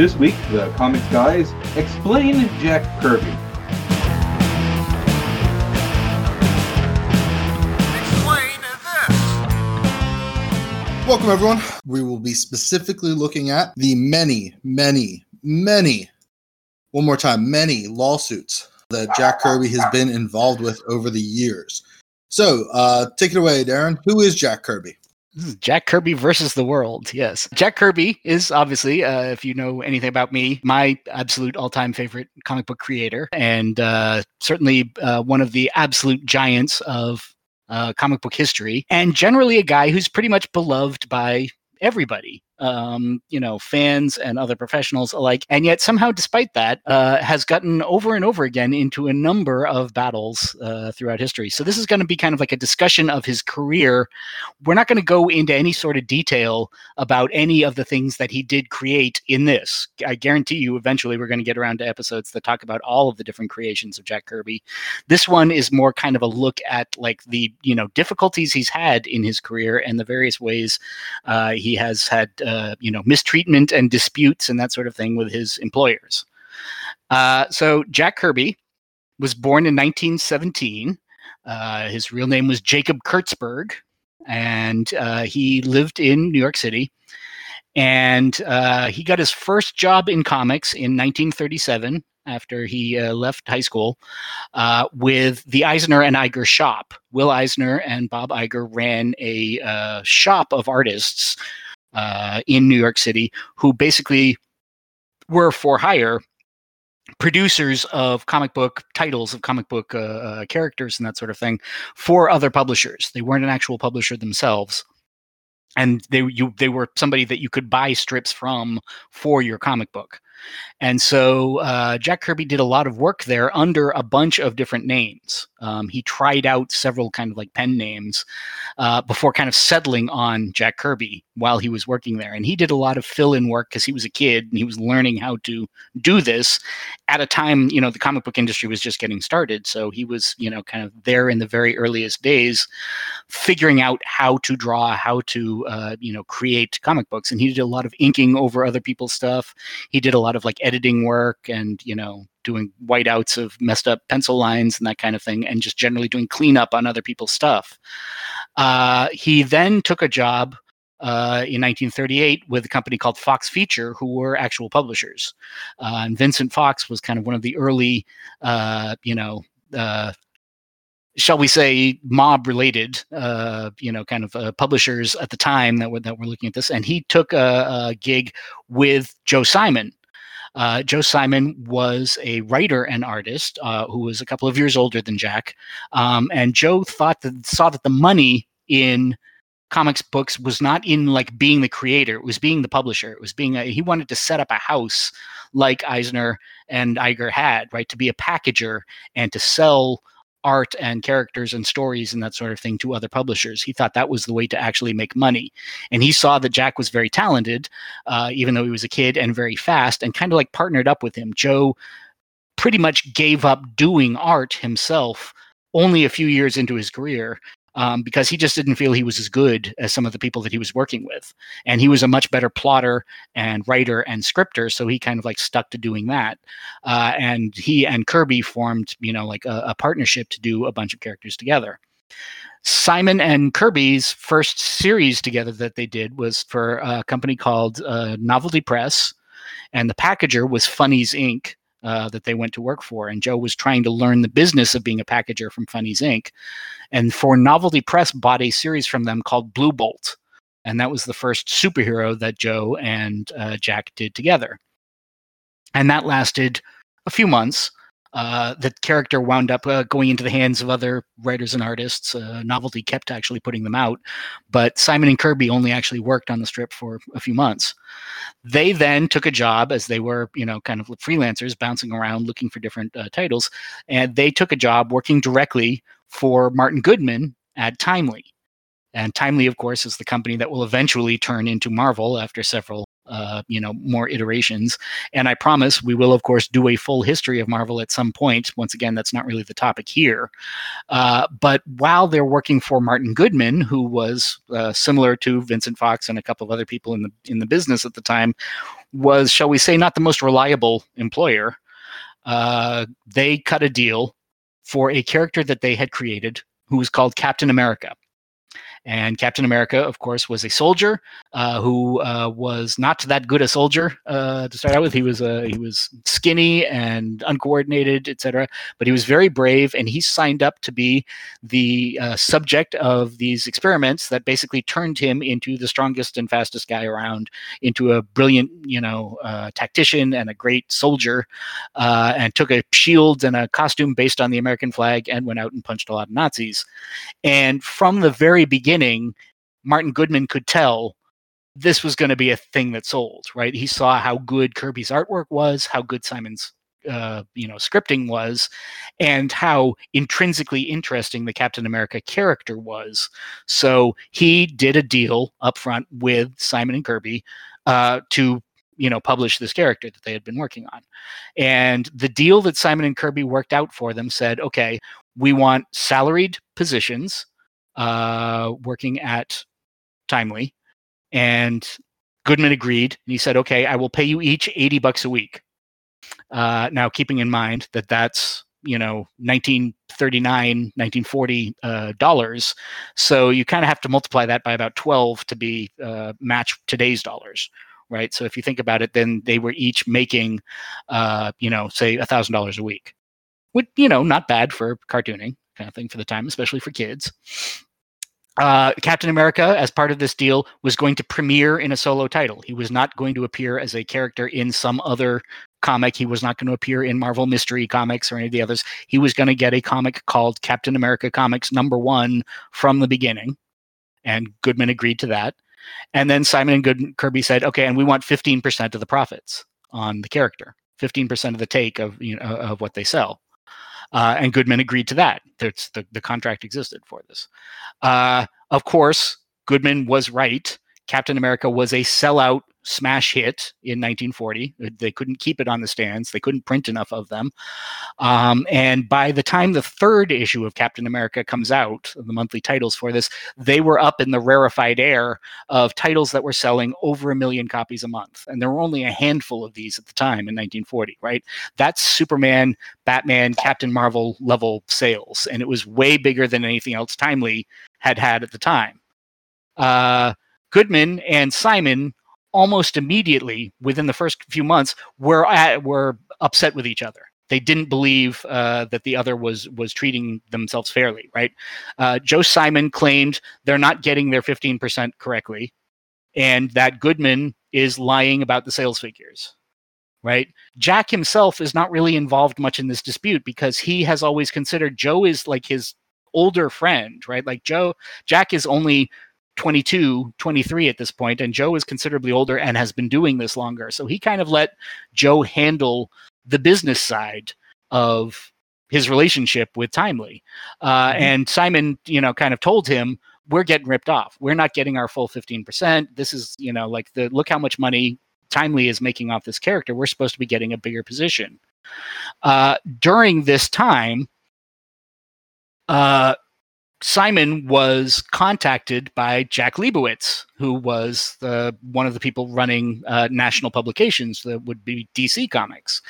This week, the Comics Guys explain Jack Kirby. Explain this. Welcome, everyone. We will be specifically looking at the many, many, many, one more time, many lawsuits that Jack Kirby has been involved with over the years. So, uh, take it away, Darren. Who is Jack Kirby? This is Jack Kirby versus the world. Yes. Jack Kirby is obviously, uh, if you know anything about me, my absolute all time favorite comic book creator, and uh, certainly uh, one of the absolute giants of uh, comic book history, and generally a guy who's pretty much beloved by everybody. Um, you know, fans and other professionals alike, and yet somehow, despite that, uh, has gotten over and over again into a number of battles uh, throughout history. So this is going to be kind of like a discussion of his career. We're not going to go into any sort of detail about any of the things that he did create in this. I guarantee you, eventually, we're going to get around to episodes that talk about all of the different creations of Jack Kirby. This one is more kind of a look at like the you know difficulties he's had in his career and the various ways uh, he has had uh, you know mistreatment and disputes and that sort of thing with his employers. Uh, so Jack Kirby was born in 1917. Uh, his real name was Jacob Kurtzberg, and uh, he lived in New York City. And uh, he got his first job in comics in 1937 after he uh, left high school uh, with the Eisner and Iger shop. Will Eisner and Bob Iger ran a uh, shop of artists uh, in New York City who basically were for hire producers of comic book titles of comic book uh, uh, characters and that sort of thing for other publishers. They weren't an actual publisher themselves. And they you they were somebody that you could buy strips from for your comic book. And so uh, Jack Kirby did a lot of work there under a bunch of different names. Um, he tried out several kind of like pen names uh, before kind of settling on Jack Kirby while he was working there. And he did a lot of fill in work because he was a kid and he was learning how to do this at a time, you know, the comic book industry was just getting started. So he was, you know, kind of there in the very earliest days, figuring out how to draw, how to, uh, you know, create comic books. And he did a lot of inking over other people's stuff. He did a lot of like editing work and you know doing whiteouts of messed up pencil lines and that kind of thing and just generally doing cleanup on other people's stuff uh, he then took a job uh, in 1938 with a company called Fox Feature, who were actual publishers. Uh, and Vincent Fox was kind of one of the early, uh, you know, uh, shall we say, mob-related, uh, you know, kind of uh, publishers at the time that were that were looking at this. And he took a, a gig with Joe Simon, uh, Joe Simon was a writer and artist uh, who was a couple of years older than Jack, um, and Joe thought that saw that the money in comics books was not in like being the creator; it was being the publisher. It was being a, he wanted to set up a house like Eisner and Iger had, right, to be a packager and to sell art and characters and stories and that sort of thing to other publishers. He thought that was the way to actually make money. And he saw that Jack was very talented, uh, even though he was a kid, and very fast, and kind of like partnered up with him. Joe pretty much gave up doing art himself only a few years into his career um, because he just didn't feel he was as good as some of the people that he was working with. And he was a much better plotter and writer and scripter. So he kind of like stuck to doing that. Uh, and he and Kirby formed, you know, like a, a partnership to do a bunch of characters together. Simon and Kirby's first series together that they did was for a company called uh, Novelty Press, and the packager was Funnies Inc. Uh, that they went to work for. And Joe was trying to learn the business of being a packager from Funnies Inc. And for Novelty Press, bought a series from them called Blue Bolt. And that was the first superhero that Joe and uh, Jack did together. And that lasted a few months. Uh, the character wound up uh, going into the hands of other writers and artists. Uh, Novelty kept actually putting them out, but Simon and Kirby only actually worked on the strip for a few months. They then took a job as they were, you know, kind of freelancers bouncing around looking for different uh, titles, and they took a job working directly for Martin Goodman at Timely. And Timely, of course, is the company that will eventually turn into Marvel after several uh, you know, more iterations. And I promise we will, of course, do a full history of Marvel at some point. Once again, that's not really the topic here. Uh, but while they're working for Martin Goodman, who was uh, similar to Vincent Fox and a couple of other people in the in the business at the time, was shall we say not the most reliable employer. Uh, they cut a deal for a character that they had created who was called Captain America. And Captain America, of course, was a soldier uh, who uh, was not that good a soldier uh, to start out with. He was uh, he was skinny and uncoordinated, etc. But he was very brave, and he signed up to be the uh, subject of these experiments that basically turned him into the strongest and fastest guy around, into a brilliant, you know, uh, tactician and a great soldier, and took a shield and a costume based on the American flag and went out and punched a lot of Nazis. And from the very beginning beginning, Martin Goodman could tell this was going to be a thing that sold, right? He saw how good Kirby's artwork was, how good Simon's uh, you know scripting was, and how intrinsically interesting the Captain America character was. So he did a deal up front with Simon and Kirby uh, to you know publish this character that they had been working on and the deal that simon and kirby worked out for them said okay we want salaried positions uh, working at Timely, and Goodman agreed. And he said, "Okay, I will pay you each eighty bucks a week." Uh, now, keeping in mind that that's you know 1939 1940 uh, dollars so you kind of have to multiply that by about 12 to be uh, match today's dollars right so if you think about it then they were each making uh, you know say a thousand dollars a week which you know not bad for cartooning kind of thing for the time especially for kids uh, Captain America, as part of this deal, was going to premiere in a solo title. He was not going to appear as a character in some other comic. He was not going to appear in Marvel Mystery Comics or any of the others. He was going to get a comic called Captain America Comics number one from the beginning. And Goodman agreed to that. And then Simon and Good- Kirby said, okay, and we want 15% of the profits on the character, 15% of the take of, you know, of what they sell. Uh, and Goodman agreed to that. That's the, the contract existed for this. Uh, of course, Goodman was right. Captain America was a sellout smash hit in 1940. They couldn't keep it on the stands. They couldn't print enough of them. Um, and by the time the third issue of Captain America comes out, the monthly titles for this, they were up in the rarefied air of titles that were selling over a million copies a month. And there were only a handful of these at the time in 1940, right? That's Superman, Batman, Captain Marvel level sales. And it was way bigger than anything else Timely had had at the time. Uh, Goodman and Simon almost immediately within the first few months were at, were upset with each other. They didn't believe uh, that the other was was treating themselves fairly, right? Uh, Joe Simon claimed they're not getting their 15% correctly, and that Goodman is lying about the sales figures, right? Jack himself is not really involved much in this dispute because he has always considered Joe is like his older friend, right? Like Joe, Jack is only 22, 23 at this point, and Joe is considerably older and has been doing this longer. So he kind of let Joe handle the business side of his relationship with Timely. Uh, mm-hmm. And Simon, you know, kind of told him, we're getting ripped off. We're not getting our full 15%. This is, you know, like the look how much money Timely is making off this character. We're supposed to be getting a bigger position. Uh, during this time, uh, Simon was contacted by Jack Liebowitz, who was the, one of the people running uh, national publications that would be DC Comics.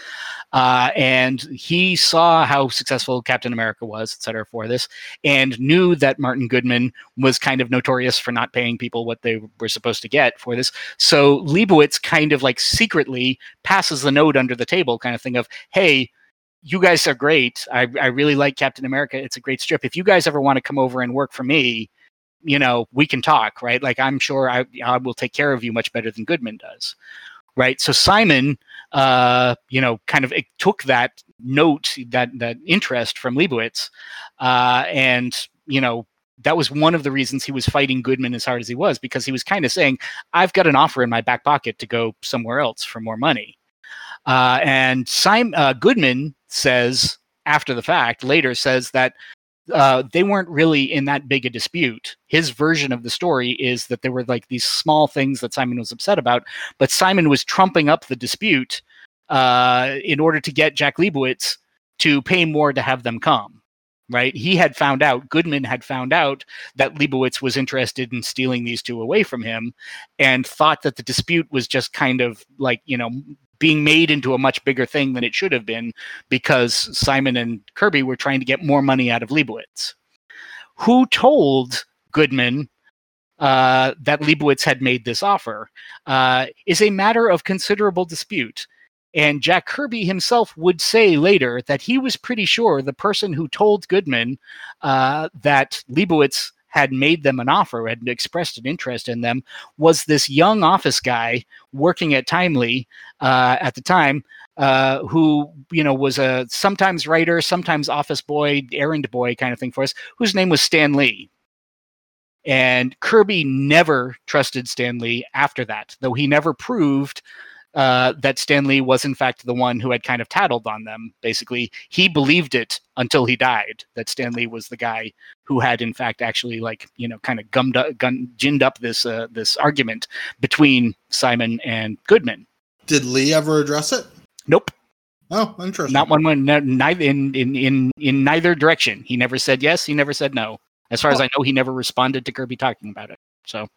Uh, and he saw how successful Captain America was, et cetera, for this, and knew that Martin Goodman was kind of notorious for not paying people what they were supposed to get for this. So Liebowitz kind of like secretly passes the note under the table, kind of thing of, hey, you guys are great. I, I really like Captain America. It's a great strip. If you guys ever want to come over and work for me, you know, we can talk, right? Like I'm sure I, I will take care of you much better than Goodman does, right? So Simon, uh, you know, kind of took that note, that that interest from Liebowitz, uh, and you know, that was one of the reasons he was fighting Goodman as hard as he was because he was kind of saying, "I've got an offer in my back pocket to go somewhere else for more money." Uh, and Simon uh, Goodman says after the fact later says that uh, they weren't really in that big a dispute. His version of the story is that there were like these small things that Simon was upset about, but Simon was trumping up the dispute uh, in order to get Jack Liebowitz to pay more to have them come. Right? He had found out, Goodman had found out that Liebowitz was interested in stealing these two away from him and thought that the dispute was just kind of like, you know, being made into a much bigger thing than it should have been because Simon and Kirby were trying to get more money out of Liebowitz. Who told Goodman uh, that Liebowitz had made this offer uh, is a matter of considerable dispute. And Jack Kirby himself would say later that he was pretty sure the person who told Goodman uh, that Liebowitz had made them an offer, had expressed an interest in them, was this young office guy working at Timely uh, at the time, uh, who you know was a sometimes writer, sometimes office boy, errand boy kind of thing for us, whose name was Stan Lee. And Kirby never trusted Stan Lee after that, though he never proved uh, that Stan Lee was in fact the one who had kind of tattled on them. Basically, he believed it until he died that Stan Lee was the guy who had in fact actually like you know kind of gummed up, gun, ginned up this uh, this argument between Simon and Goodman. Did Lee ever address it? Nope. Oh, interesting. Not one one neither in, in in in neither direction. He never said yes. He never said no. As far oh. as I know, he never responded to Kirby talking about it. So,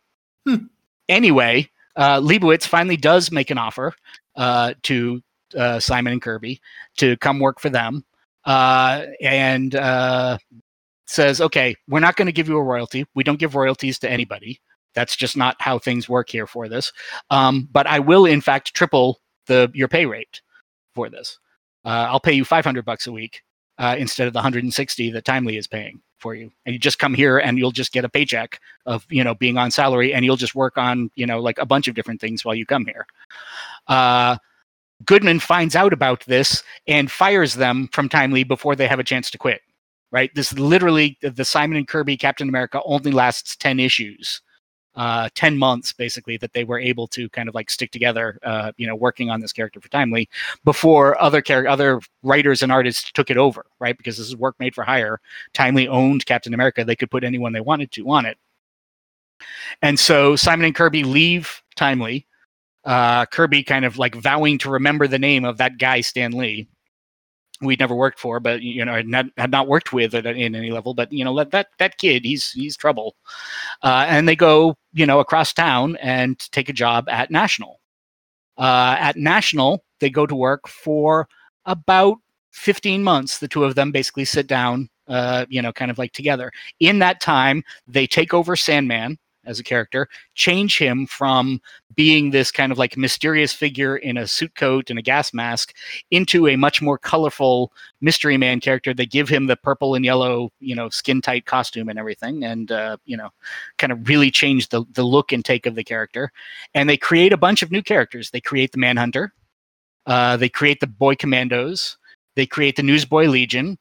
hmm. anyway, uh, Liebowitz finally does make an offer uh, to uh, Simon and Kirby to come work for them, uh, and uh, says, "Okay, we're not going to give you a royalty. We don't give royalties to anybody. That's just not how things work here for this. Um, but I will, in fact, triple the your pay rate for this. Uh, I'll pay you 500 bucks a week instead of the 160 that Timely is paying." For you. And you just come here and you'll just get a paycheck of you know being on salary and you'll just work on you know like a bunch of different things while you come here. Uh, goodman finds out about this and fires them from timely before they have a chance to quit right? This literally the simon and kirby captain america only lasts 10 issues uh, 10 months basically that they were able to kind of like stick together uh, you know working on this character for timely before other char- other writers and artists took it over right? Because this is work made for hire. Timely owned captain america. They could put anyone they wanted to on it. And so simon and kirby leave timely uh, kirby kind of like vowing to remember the name of that guy stan lee we'd never worked for, but you know, had not, had not worked with at in any level. But you know, that that that kid, he's he's trouble. Uh, and they go, you know, across town and take a job at National. Uh, at National, they go to work for about 15 months. The two of them basically sit down, uh, you know, kind of like together. In that time, they take over Sandman, as a character, change him from being this kind of like mysterious figure in a suit coat and a gas mask into a much more colorful mystery man character. They give him the purple and yellow, you know, skin tight costume and everything, and uh, you know, kind of really change the the look and take of the character. And they create a bunch of new characters. They create the Manhunter. Uh, they create the Boy Commandos. They create the Newsboy Legion.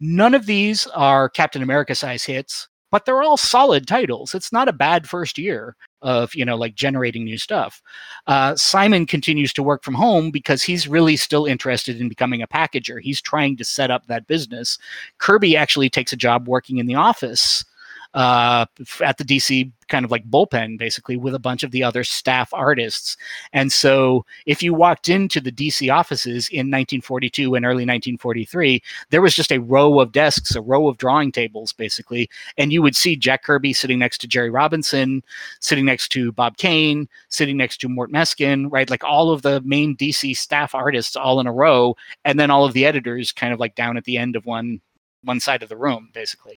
None of these are Captain America size hits but they're all solid titles. It's not a bad first year of you know like generating new stuff. Uh, Simon continues to work from home because he's really still interested in becoming a packager. He's trying to set up that business. Kirby actually takes a job working in the office uh, at the DC kind of like bullpen, basically, with a bunch of the other staff artists. And so, if you walked into the DC offices in 1942 and early 1943, there was just a row of desks, a row of drawing tables, basically, and you would see Jack Kirby sitting next to Jerry Robinson, sitting next to Bob Kane, sitting next to Mort Meskin, right? Like all of the main DC staff artists all in a row, and then all of the editors kind of like down at the end of one one side of the room, basically.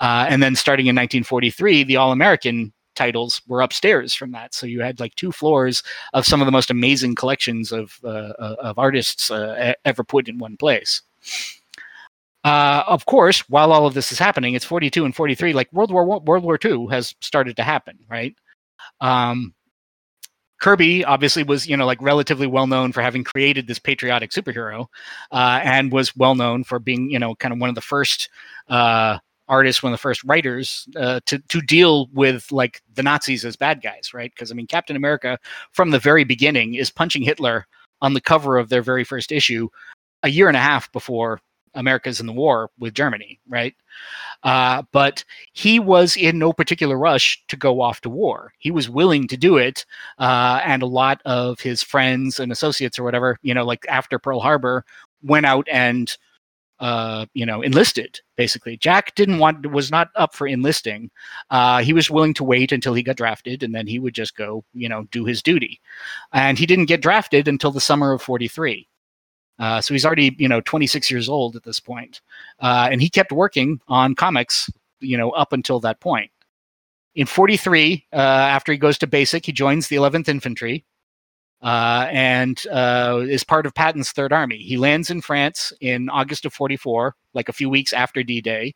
Uh, and then starting in 1943, the All American titles were upstairs from that. So you had like two floors of some of the most amazing collections of uh, uh of artists uh, ever put in one place. Uh, of course, while all of this is happening, it's 42 and 43. Like World War World War II has started to happen, right? Um, Kirby obviously was, you know, like relatively well known for having created this patriotic superhero, uh, and was well known for being, you know, kind of one of the first uh, artists, one of the first writers uh, to to deal with like the Nazis as bad guys, right? Because I mean, Captain America from the very beginning is punching Hitler on the cover of their very first issue, a year and a half before America's in the war with Germany, right? Uh, but he was in no particular rush to go off to war. He was willing to do it, uh, and a lot of his friends and associates or whatever, you know, like after Pearl Harbor, went out and uh, you know, enlisted. Basically, Jack didn't want was not up for enlisting. Uh, he was willing to wait until he got drafted, and then he would just go, you know, do his duty. And he didn't get drafted until the summer of forty-three. Uh, so he's already, you know, 26 years old at this point. Uh, and he kept working on comics, you know, up until that point. In 43, uh, after he goes to basic, he joins the 11th Infantry, uh, and uh, is part of Patton's Third Army. He lands in France in August of 44, like a few weeks after D Day,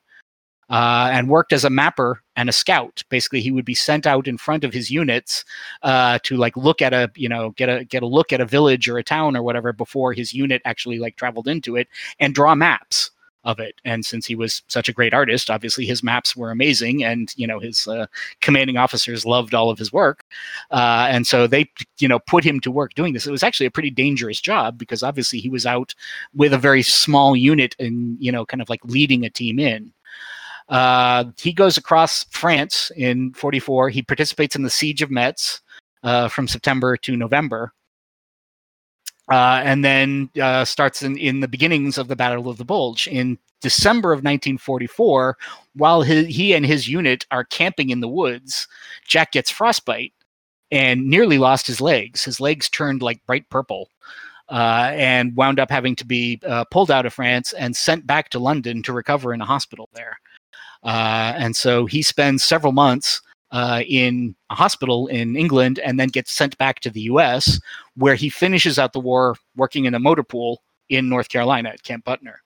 uh, and worked as a mapper and a scout. Basically, he would be sent out in front of his units uh, to like look at a, you know, get a get a look at a village or a town or whatever before his unit actually like traveled into it and draw maps of it. And since he was such a great artist, obviously his maps were amazing, and you know his uh, commanding officers loved all of his work, uh, and so they you know put him to work doing this. It was actually a pretty dangerous job because obviously he was out with a very small unit and you know kind of like leading a team in. Uh, he goes across France in 44. He participates in the siege of Metz uh, from September to November. Uh, and then uh, starts in, in the beginnings of the Battle of the Bulge in December of 1944. While his, he and his unit are camping in the woods, Jack gets frostbite and nearly lost his legs. His legs turned like bright purple. Uh, and wound up having to be uh, pulled out of France and sent back to London to recover in a hospital there. Uh, and so he spends several months uh, in a hospital in England and then gets sent back to the US, where he finishes out the war working in a motor pool in North Carolina at Camp Butner.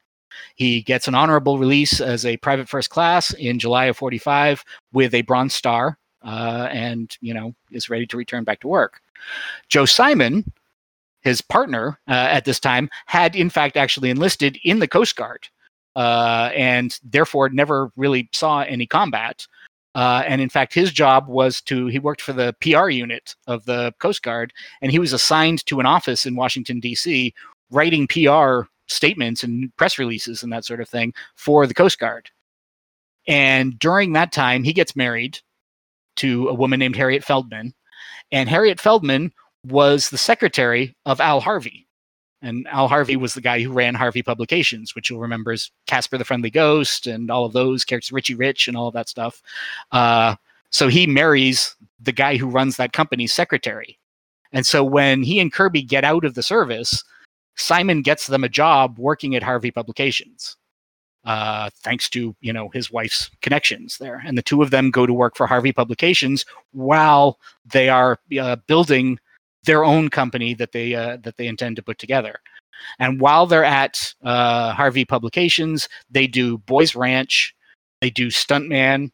He gets an honorable release as a private first class in July of 45 with a Bronze Star uh, and, you know, is ready to return back to work. Joe Simon, his partner uh, at this time, had in fact actually enlisted in the Coast Guard uh, and therefore never really saw any combat. Uh, and in fact, his job was to, he worked for the PR unit of the Coast Guard, and he was assigned to an office in Washington, D.C., writing PR statements and press releases and that sort of thing for the Coast Guard. And during that time, he gets married to a woman named Harriet Feldman. And Harriet Feldman was the secretary of Al Harvey, and Al Harvey was the guy who ran Harvey Publications, which you'll remember is Casper the Friendly Ghost and all of those characters, Richie Rich and all of that stuff. Uh, so he marries the guy who runs that company's secretary. And so when he and Kirby get out of the service, Simon gets them a job working at Harvey Publications. Uh, thanks to you know his wife's connections there, and the two of them go to work for Harvey Publications while they are uh, building their own company that they uh, that they intend to put together. And while they're at uh, Harvey Publications, they do Boys Ranch, they do Stuntman,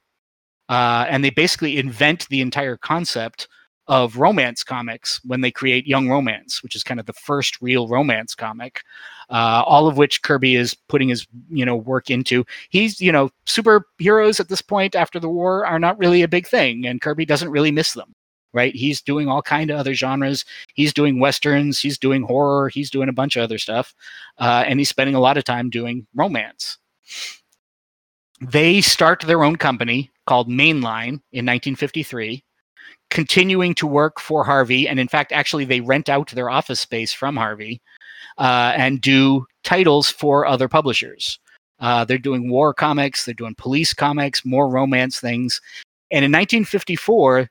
uh, and they basically invent the entire concept of romance comics when they create Young Romance, which is kind of the first real romance comic. Uh, all of which Kirby is putting his you know work into. He's you know superheroes at this point after the war are not really a big thing, and Kirby doesn't really miss them right? He's doing all kind of other genres. He's doing westerns. He's doing horror. He's doing a bunch of other stuff. Uh, and he's spending a lot of time doing romance. They start their own company called mainline in 1953 continuing to work for harvey. And in fact actually they rent out their office space from harvey uh, and do titles for other publishers. Uh, they're doing war comics. They're doing police comics more romance things. And in 1954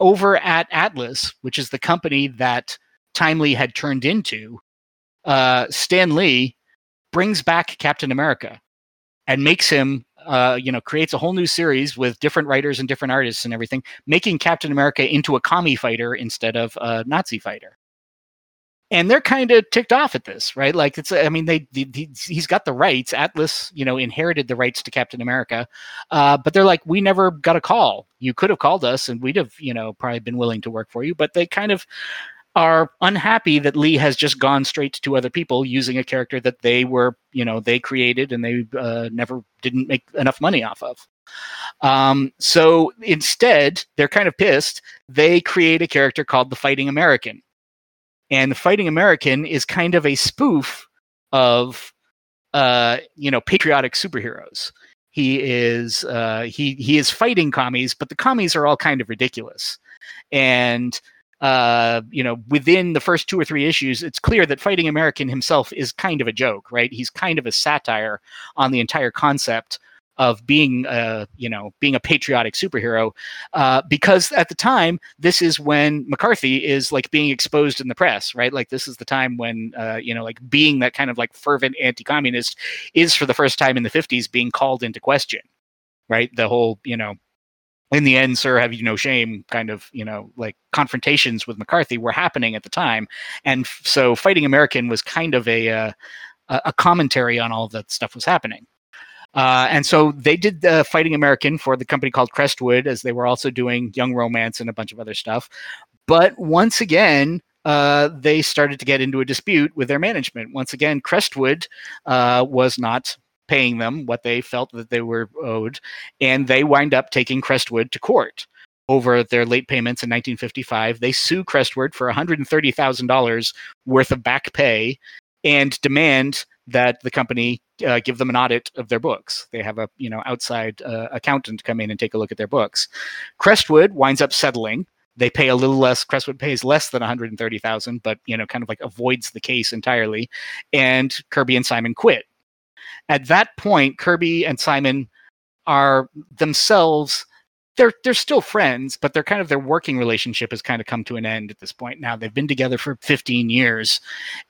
over at Atlas, which is the company that Timely had turned into, uh, Stan Lee brings back Captain America and makes him, uh, you know, creates a whole new series with different writers and different artists and everything, making Captain America into a commie fighter instead of a Nazi fighter and they're kind of ticked off at this, right? Like it's, I mean, they, they he's got the rights. Atlas, you know, inherited the rights to Captain America, uh, but they're like, we never got a call. You could have called us, and we'd have, you know, probably been willing to work for you. But they kind of are unhappy that Lee has just gone straight to other people using a character that they were, you know, they created and they uh, never didn't make enough money off of. Um, so instead, they're kind of pissed. They create a character called the Fighting American and Fighting American is kind of a spoof of uh, you know, patriotic superheroes. He is uh, he he is fighting commies, but the commies are all kind of ridiculous. And uh, you know, within the first two or three issues, it's clear that Fighting American himself is kind of a joke, right? He's kind of a satire on the entire concept of being a you know being a patriotic superhero uh, because at the time this is when mccarthy is like being exposed in the press right like this is the time when uh, you know like being that kind of like fervent anti-communist is for the first time in the 50s being called into question right the whole you know in the end, sir, have you no shame? Kind of, you know, like confrontations with McCarthy were happening at the time, and f- so fighting American was kind of a uh, a commentary on all that stuff was happening. Uh, and so they did the Fighting American for the company called Crestwood, as they were also doing Young Romance and a bunch of other stuff. But once again, uh, they started to get into a dispute with their management. Once again, Crestwood uh, was not paying them what they felt that they were owed, and they wind up taking Crestwood to court over their late payments in 1955. They sue Crestwood for $130,000 worth of back pay and demand that the company uh, give them an audit of their books. They have a you know outside uh, accountant come in and take a look at their books. Crestwood winds up settling. They pay a little less. Crestwood pays less than 130,000, but you know kind of like avoids the case entirely. And Kirby and Simon quit at that point, Kirby and Simon are themselves they're they're still friends, but they're kind of their working relationship has kind of come to an end at this point. Now they've been together for 15 years,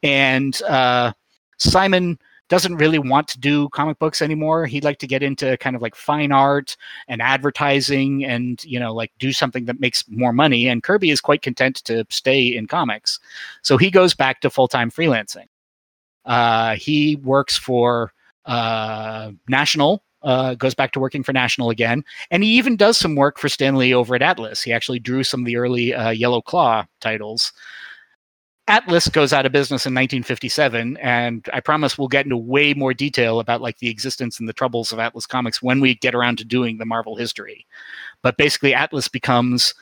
and uh, Simon doesn't really want to do comic books anymore. He'd like to get into kind of like fine art and advertising, and you know, like do something that makes more money. And Kirby is quite content to stay in comics, so he goes back to full time freelancing. Uh, he works for uh, National uh, goes back to working for National again, and he even does some work for Stan Lee over at Atlas. He actually drew some of the early uh, Yellow Claw titles. Atlas goes out of business in 1957, and I promise we'll get into way more detail about like the existence and the troubles of Atlas Comics when we get around to doing the Marvel history. But basically, Atlas becomes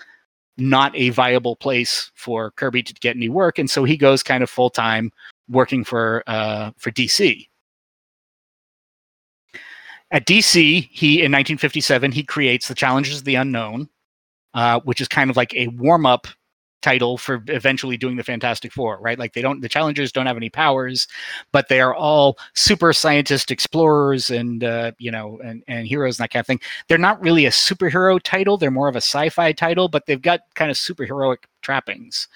not a viable place for Kirby to get any work, and so he goes kind of full time working for uh, for DC. At DC, he in 1957 he creates the Challengers of the Unknown, uh, which is kind of like a warm up title for eventually doing the Fantastic Four, right? Like they don't, the Challengers don't have any powers, but they are all super scientist explorers and uh, you know and and heroes and that kind of thing. They're not really a superhero title; they're more of a sci-fi title, but they've got kind of superheroic trappings.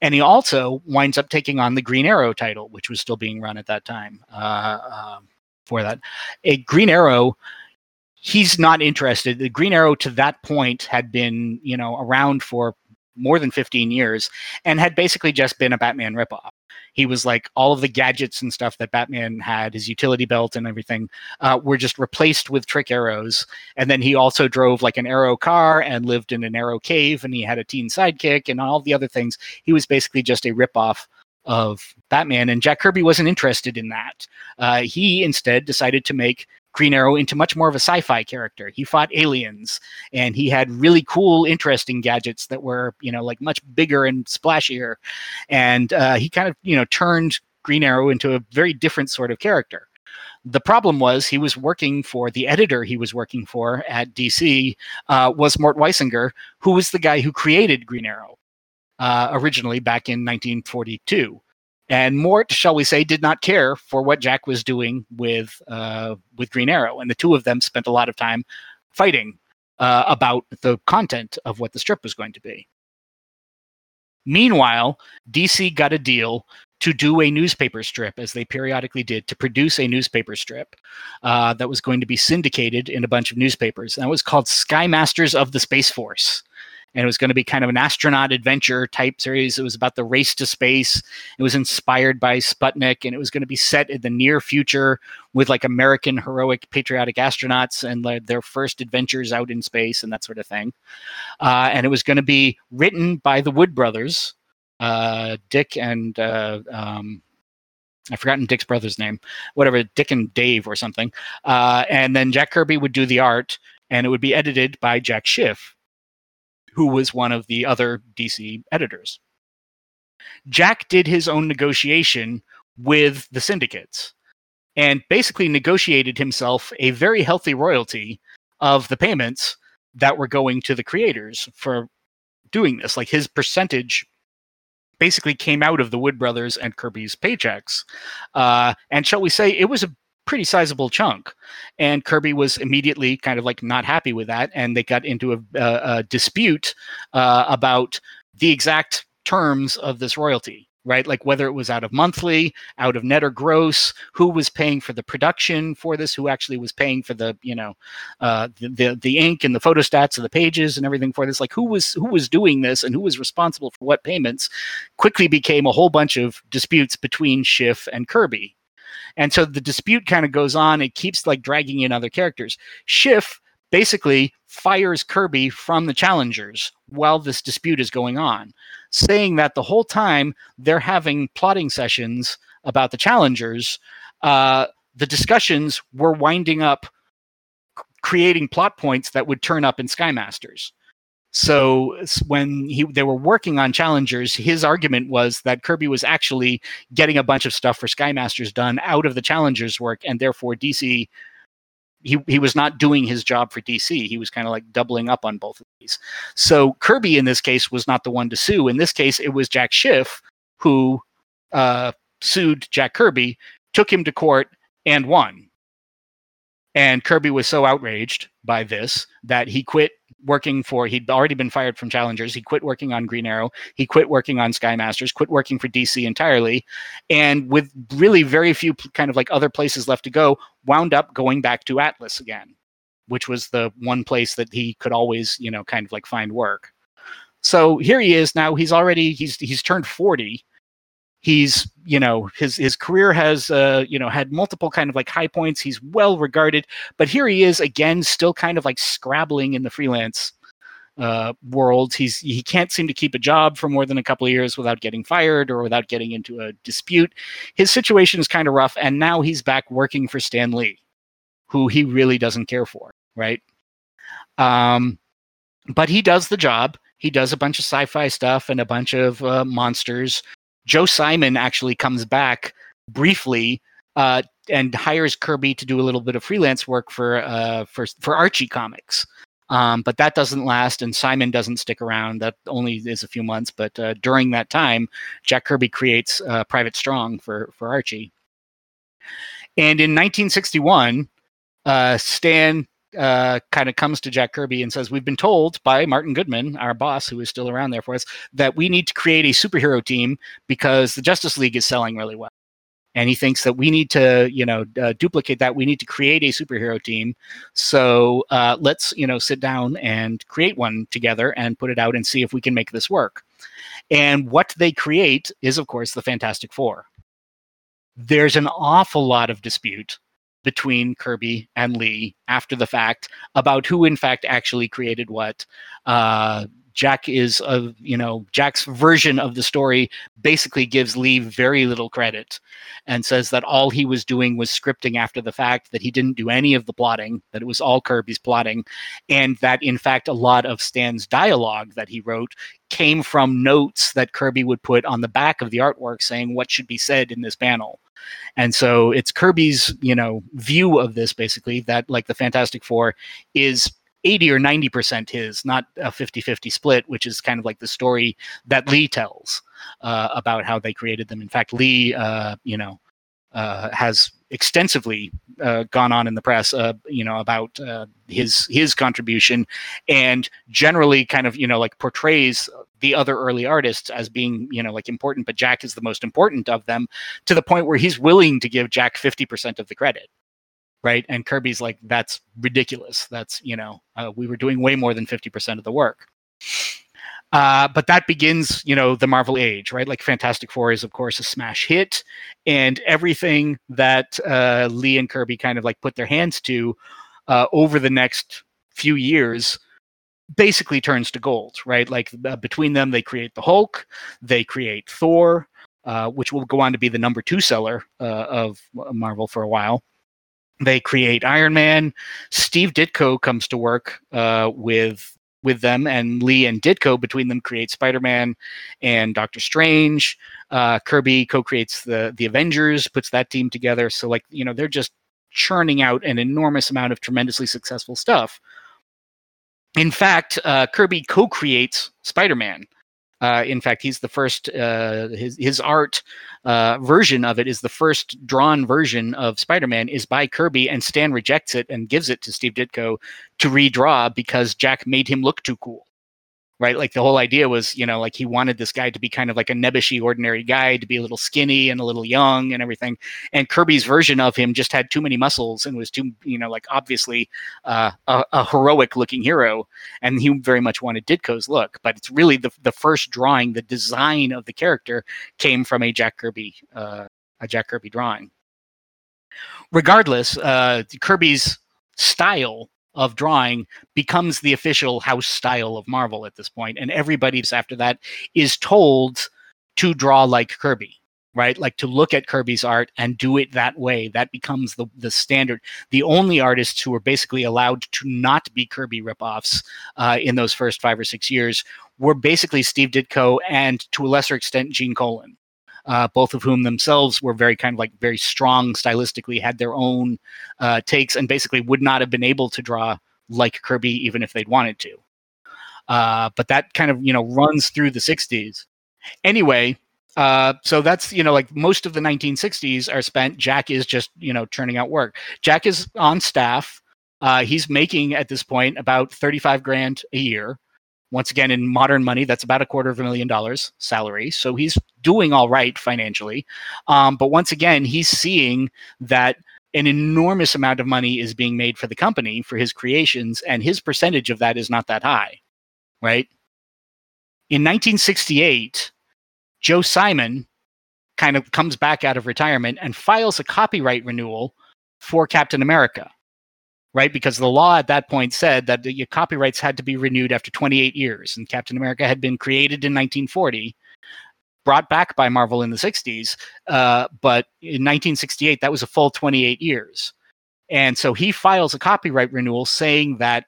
And he also winds up taking on the Green Arrow title, which was still being run at that time. Uh, um, for that. A Green Arrow, he's not interested. The Green Arrow to that point had been, you know, around for more than 15 years and had basically just been a Batman ripoff. He was like all of the gadgets and stuff that Batman had, his utility belt and everything, uh, were just replaced with trick arrows. And then he also drove like an arrow car and lived in an arrow cave and he had a teen sidekick and all the other things. He was basically just a ripoff of Batman, and Jack Kirby wasn't interested in that. Uh, he instead decided to make Green Arrow into much more of a sci-fi character. He fought aliens, and he had really cool, interesting gadgets that were, you know, like much bigger and splashier. And uh, he kind of, you know, turned Green Arrow into a very different sort of character. The problem was he was working for the editor he was working for at DC uh, was Mort Weisinger, who was the guy who created Green Arrow uh, originally back in 1942. And Mort, shall we say, did not care for what Jack was doing with uh, with Green Arrow, and the two of them spent a lot of time fighting uh, about the content of what the strip was going to be. Meanwhile, DC got a deal to do a newspaper strip, as they periodically did, to produce a newspaper strip uh, that was going to be syndicated in a bunch of newspapers. And that was called Sky Masters of the Space Force and it was going to be kind of an astronaut adventure type series. It was about the race to space. It was inspired by Sputnik, and it was going to be set in the near future with like American heroic patriotic astronauts and like, their first adventures out in space and that sort of thing. Uh, and it was going to be written by the Wood brothers, uh, Dick and uh, um, I've forgotten Dick's brother's name, whatever, Dick and Dave or something. Uh, and then Jack Kirby would do the art, and it would be edited by Jack Schiff who was one of the other DC editors. Jack did his own negotiation with the syndicates. and basically negotiated himself a very healthy royalty of the payments that were going to the creators for doing this. Like his percentage basically came out of the Wood Brothers and Kirby's paychecks. Uh, and shall we say, it was a pretty sizable chunk. And Kirby was immediately kind of like not happy with that. And they got into a, a, a dispute uh, about the exact terms of this royalty right? Like whether it was out of monthly, out of net or gross, who was paying for the production for this, who actually was paying for the, you know, uh, the, the the ink and the photostats of the pages and everything for this. Like who was who was doing this and who was responsible for what payments, quickly became a whole bunch of disputes between Schiff and Kirby. And so the dispute kind of goes on. It keeps like dragging in other characters. Schiff basically fires Kirby from the challengers while this dispute is going on, saying that the whole time they're having plotting sessions about the challengers, uh, the discussions were winding up creating plot points that would turn up in Skymasters. So when he they were working on challengers, his argument was that Kirby was actually getting a bunch of stuff for Skymasters done out of the challengers work, and therefore DC he he was not doing his job for DC. He was kind of like doubling up on both of these. So Kirby in this case was not the one to sue. In this case, it was Jack Schiff who uh, sued Jack Kirby, took him to court, and won. And Kirby was so outraged by this that he quit working for he'd already been fired from challengers. He quit working on green arrow. He quit working on sky masters quit working for dc entirely and with really very few kind of like other places left to go wound up going back to atlas again which was the one place that he could always you know kind of like find work. So here he is now he's already he's he's turned 40 he's you know his his career has uh you know had multiple kind of like high points. He's well regarded but here he is again still kind of like scrabbling in the freelance uh world. He's he can't seem to keep a job for more than a couple of years without getting fired or without getting into a dispute. His situation is kind of rough and now he's back working for stan lee who he really doesn't care for right? Um but he does the job. He does a bunch of sci-fi stuff and a bunch of uh, monsters Joe Simon actually comes back briefly uh, and hires Kirby to do a little bit of freelance work for uh, for for Archie Comics. Um, but that doesn't last, and Simon doesn't stick around. That only is a few months. But uh, during that time, Jack Kirby creates uh, Private Strong for for Archie. And in 1961, uh, Stan uh, kind of comes to Jack Kirby and says, We've been told by Martin Goodman, our boss, who is still around there for us, that we need to create a superhero team because the Justice League is selling really well. And he thinks that we need to, you know, uh, duplicate that. We need to create a superhero team. So uh, let's, you know, sit down and create one together and put it out and see if we can make this work. And what they create is, of course, the Fantastic Four. There's an awful lot of dispute between Kirby and Lee after the fact about who, in fact, actually created what. Uh, Jack is a you know Jack's version of the story basically gives Lee very little credit and says that all he was doing was scripting after the fact that he didn't do any of the plotting that it was all Kirby's plotting and that in fact a lot of Stan's dialogue that he wrote came from notes that Kirby would put on the back of the artwork saying what should be said in this panel and so it's Kirby's, you know, view of this basically that like the Fantastic Four is 80 or 90% his, not a 50 50 split, which is kind of like the story that Lee tells uh, about how they created them. In fact, Lee, uh, you know, uh, has extensively uh, gone on in the press, uh, you know, about uh, his his contribution, and generally kind of you know like portrays the other early artists as being you know like important, but Jack is the most important of them to the point where he's willing to give Jack fifty percent of the credit, right? And Kirby's like, that's ridiculous. That's you know, uh, we were doing way more than fifty percent of the work. Uh, but that begins, you know, the Marvel age, right? Like Fantastic Four is, of course, a smash hit, and everything that uh, Lee and Kirby kind of like put their hands to uh, over the next few years basically turns to gold, right? Like uh, between them, they create the Hulk, they create Thor, uh, which will go on to be the number two seller uh, of Marvel for a while. They create Iron Man. Steve Ditko comes to work with with them, and Lee and Ditko between them create Spider-Man and Doctor Strange. Uh, Kirby co-creates the the Avengers, puts that team together. So like you know they're just churning out an enormous amount of tremendously successful stuff. In fact, uh, Kirby co-creates Spider-Man. Uh, in fact, he's the first. Uh, his his art uh, version of it is the first drawn version of Spider-Man is by Kirby, and Stan rejects it and gives it to Steve Ditko to redraw because Jack made him look too cool right? Like the whole idea was, you know, like he wanted this guy to be kind of like a nebbishy, ordinary guy, to be a little skinny and a little young and everything. And Kirby's version of him just had too many muscles and was too, you know, like obviously uh, a, a heroic looking hero. And he very much wanted Ditko's look. But it's really the the first drawing, the design of the character came from a Jack Kirby, uh, a Jack Kirby drawing. Regardless, uh, Kirby's style of drawing becomes the official house style of Marvel at this point, and everybody after that is told to draw like Kirby, right? Like to look at Kirby's art and do it that way. That becomes the the standard. The only artists who were basically allowed to not be Kirby ripoffs uh, in those first five or six years were basically Steve Ditko and to a lesser extent Gene Colan uh, both of whom themselves were very kind of like very strong stylistically, had their own uh, takes, and basically would not have been able to draw like Kirby even if they'd wanted to. Uh, but that kind of you know runs through the 60s. Anyway, uh, so that's you know like most of the 1960s are spent. Jack is just you know churning out work. Jack is on staff. Uh, he's making at this point about 35 grand a year once again in modern money that's about a quarter of a million dollars salary. So he's doing all right financially. Um, but once again he's seeing that an enormous amount of money is being made for the company for his creations and his percentage of that is not that high right? In 1968 joe simon kind of comes back out of retirement and files a copyright renewal for captain america right? Because the law at that point said that the copyrights had to be renewed after 28 years, and Captain America had been created in 1940, brought back by Marvel in the 60s, uh, but in 1968 that was a full 28 years, and so he files a copyright renewal saying that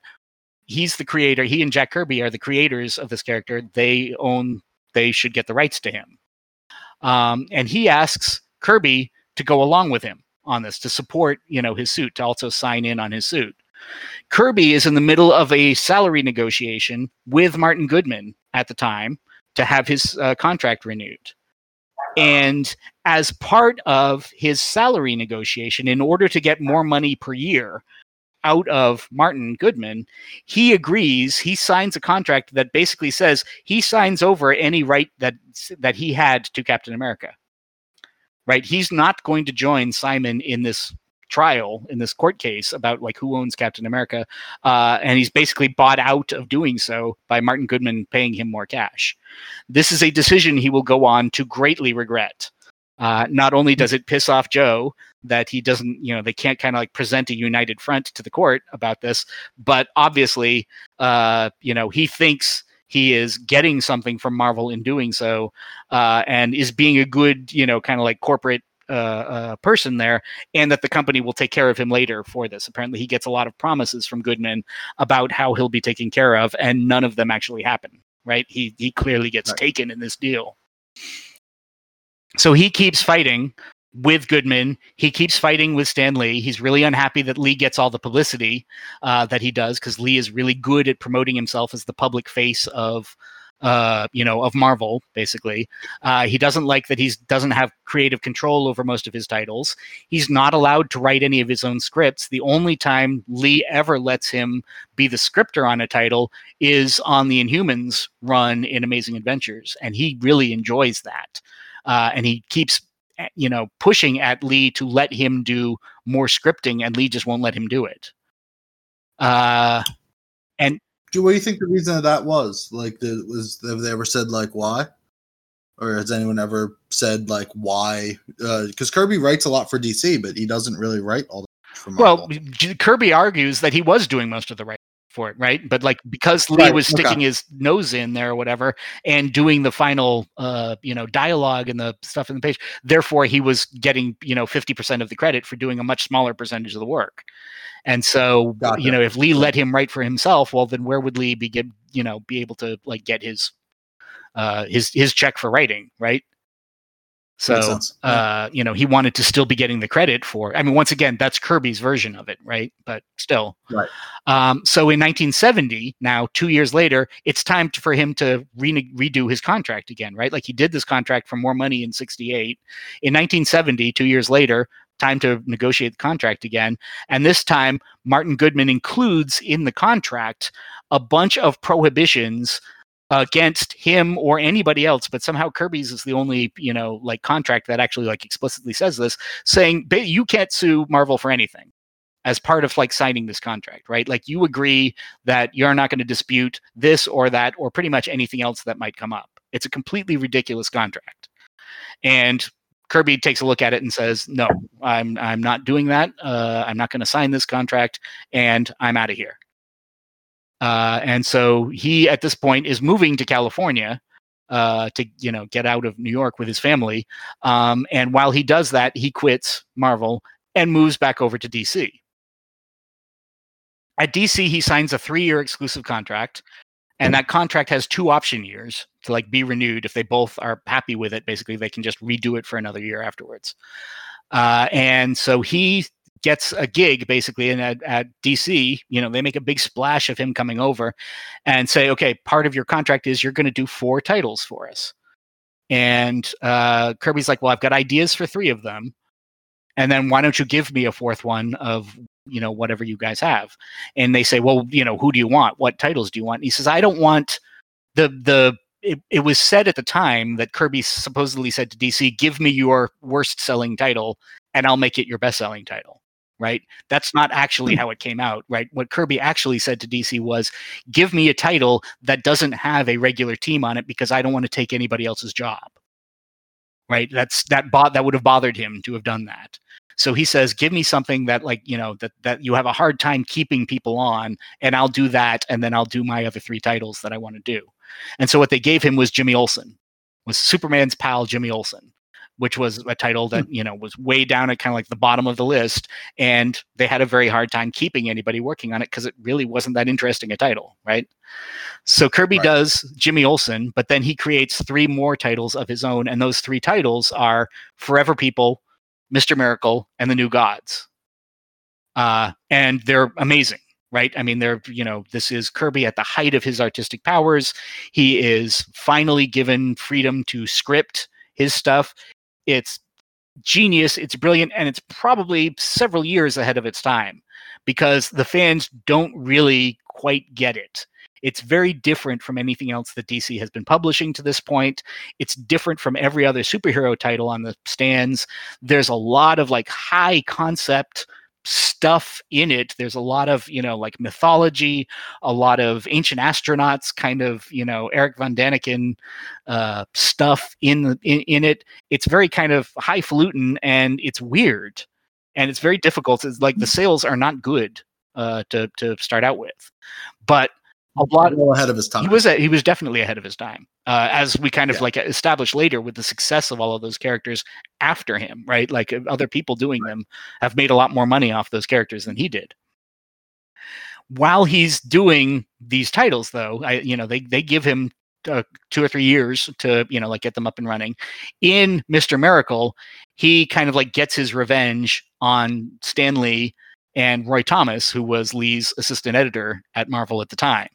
he's the creator. He and Jack Kirby are the creators of this character. They own. They should get the rights to him. Um, and he asks Kirby to go along with him on this to support, you know, his suit, to also sign in on his suit. Kirby is in the middle of a salary negotiation with Martin Goodman at the time to have his uh, contract renewed. And as part of his salary negotiation, in order to get more money per year out of Martin Goodman, he agrees, he signs a contract that basically says he signs over any right that that he had to Captain America right? He's not going to join Simon in this trial in this court case about like who owns Captain America, uh, and he's basically bought out of doing so by Martin Goodman paying him more cash. This is a decision he will go on to greatly regret. Uh, not only does it piss off Joe that he doesn't, you know, they can't kind of like present a united front to the court about this, but obviously, uh, you know, he thinks he is getting something from Marvel in doing so, uh, and is being a good, you know, kind of like corporate uh, uh, person there, and that the company will take care of him later for this. Apparently, he gets a lot of promises from Goodman about how he'll be taken care of, and none of them actually happen. Right? He he clearly gets right. taken in this deal. So he keeps fighting with Goodman. He keeps fighting with Stan Lee. He's really unhappy that Lee gets all the publicity uh, that he does because Lee is really good at promoting himself as the public face of. Uh, you know, of Marvel, basically. Uh, he doesn't like that he doesn't have creative control over most of his titles. He's not allowed to write any of his own scripts. The only time Lee ever lets him be the scripter on a title is on the Inhumans run in Amazing Adventures, and he really enjoys that. Uh, and he keeps you know, pushing at Lee to let him do more scripting, and Lee just won't let him do it. Uh, and what do you think the reason of that was? Like, the, was have they ever said like why, or has anyone ever said like why? Uh because uh, Kirby writes a lot for DC, but he doesn't really write all that. Well, Kirby argues that he was doing most of the writing for it, right? But like because Lee Right, was okay. sticking his nose in there or whatever and doing the final uh you know dialogue and the stuff in the page, therefore he was getting, you know, 50% of the credit for doing a much smaller percentage of the work. And so, Gotcha. you know, if Lee let him write for himself, well then where would Lee be get, you know, be able to like get his uh his his check for writing, right? So Makes sense. Yeah. uh, you know, he wanted to still be getting the credit for. I mean, once again, that's Kirby's version of it, right? But still, Right. Um, so in 1970, now two years later, it's time to, for him to re- redo his contract again, right? Like he did this contract for more money in '68. In 1970, two years later, time to negotiate the contract again, and this time Martin Goodman includes in the contract a bunch of prohibitions against him or anybody else but somehow kirby's is the only you know like contract that actually like explicitly says this saying you can't sue marvel for anything as part of like signing this contract right? Like you agree that you're not going to dispute this or that or pretty much anything else that might come up. It's a completely ridiculous contract. And kirby takes a look at it and says no i'm i'm not doing that. Uh, i'm not going to sign this contract and i'm out of here uh, and so he, at this point, is moving to California uh, to, you know, get out of New York with his family. Um, and while he does that, he quits Marvel and moves back over to DC. At DC, he signs a three-year exclusive contract, and that contract has two option years to like be renewed. If they both are happy with it, basically, they can just redo it for another year afterwards. Uh, and so he gets a gig basically and at, at dc you know they make a big splash of him coming over and say okay part of your contract is you're going to do four titles for us. And uh, kirby's like well i've got ideas for three of them. And then why don't you give me a fourth one of you know whatever you guys have? And they say well you know who do you want? What titles do you want? And he says i don't want the the it, it was said at the time that kirby supposedly said to dc give me your worst selling title and i'll make it your best selling title right? That's not actually hmm. how it came out, right? What Kirby actually said to DC was, "Give me a title that doesn't have a regular team on it because I don't want to take anybody else's job." Right? That's that bot that would have bothered him to have done that. So he says, "Give me something that like, you know, that that you have a hard time keeping people on and I'll do that and then I'll do my other three titles that I want to do." And so what they gave him was Jimmy Olsen. Was Superman's pal Jimmy Olsen which was a title that you know was way down at kind of like the bottom of the list and they had a very hard time keeping anybody working on it because it really wasn't that interesting a title right? So kirby Right. does jimmy olsen but then he creates three more titles of his own and those three titles are forever people mr miracle and the new gods. Uh, and they're amazing right? I mean they're you know this is kirby at the height of his artistic powers. He is finally given freedom to script his stuff it's genius, it's brilliant, and it's probably several years ahead of its time because the fans don't really quite get it. It's very different from anything else that DC has been publishing to this point. It's different from every other superhero title on the stands. There's a lot of like high concept stuff in it. There's a lot of, you know, like mythology, a lot of ancient astronauts kind of, you know, Eric Von Daniken uh, stuff in, the, in in it. It's very kind of highfalutin and it's weird and it's very difficult. It's like the sales are not good uh, to to start out with, but a lot. well ahead of his time. He was a, he was definitely ahead of his time, uh, as we kind of Yeah. like established later with the success of all of those characters after him, right? Like uh, other people doing them have made a lot more money off those characters than he did. While he's doing these titles, though, I you know they they give him uh, two or three years to you know like get them up and running. In Mister Miracle, he kind of like gets his revenge on Stan Lee and Roy Thomas, who was Lee's assistant editor at Marvel at the time.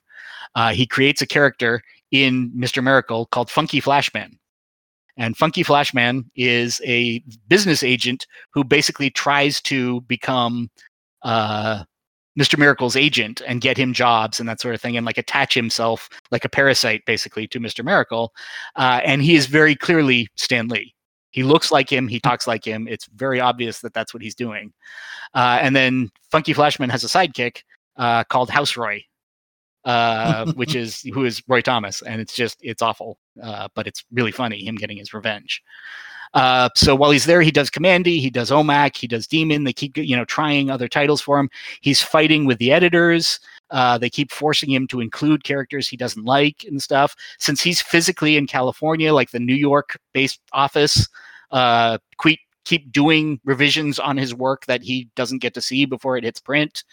Uh, he creates a character in Mr. Miracle called Funky Flashman. And Funky Flashman is a business agent who basically tries to become uh, Mr. Miracle's agent and get him jobs and that sort of thing, and like attach himself like a parasite basically to Mr. Miracle. Uh, and he is very clearly Stan Lee. He looks like him. He talks like him. It's very obvious that that's what he's doing. Uh, and then Funky Flashman has a sidekick uh, called Houseroy, uh, which is who is Roy Thomas, and it's just it's awful, uh, but it's really funny him getting his revenge. Uh, so while he's there, he does Kamandi, he does OMAC, he does Demon. They keep you know trying other titles for him. He's fighting with the editors. Uh, they keep forcing him to include characters he doesn't like and stuff. Since he's physically in California, like the New York-based office, uh, keep keep doing revisions on his work that he doesn't get to see before it hits print.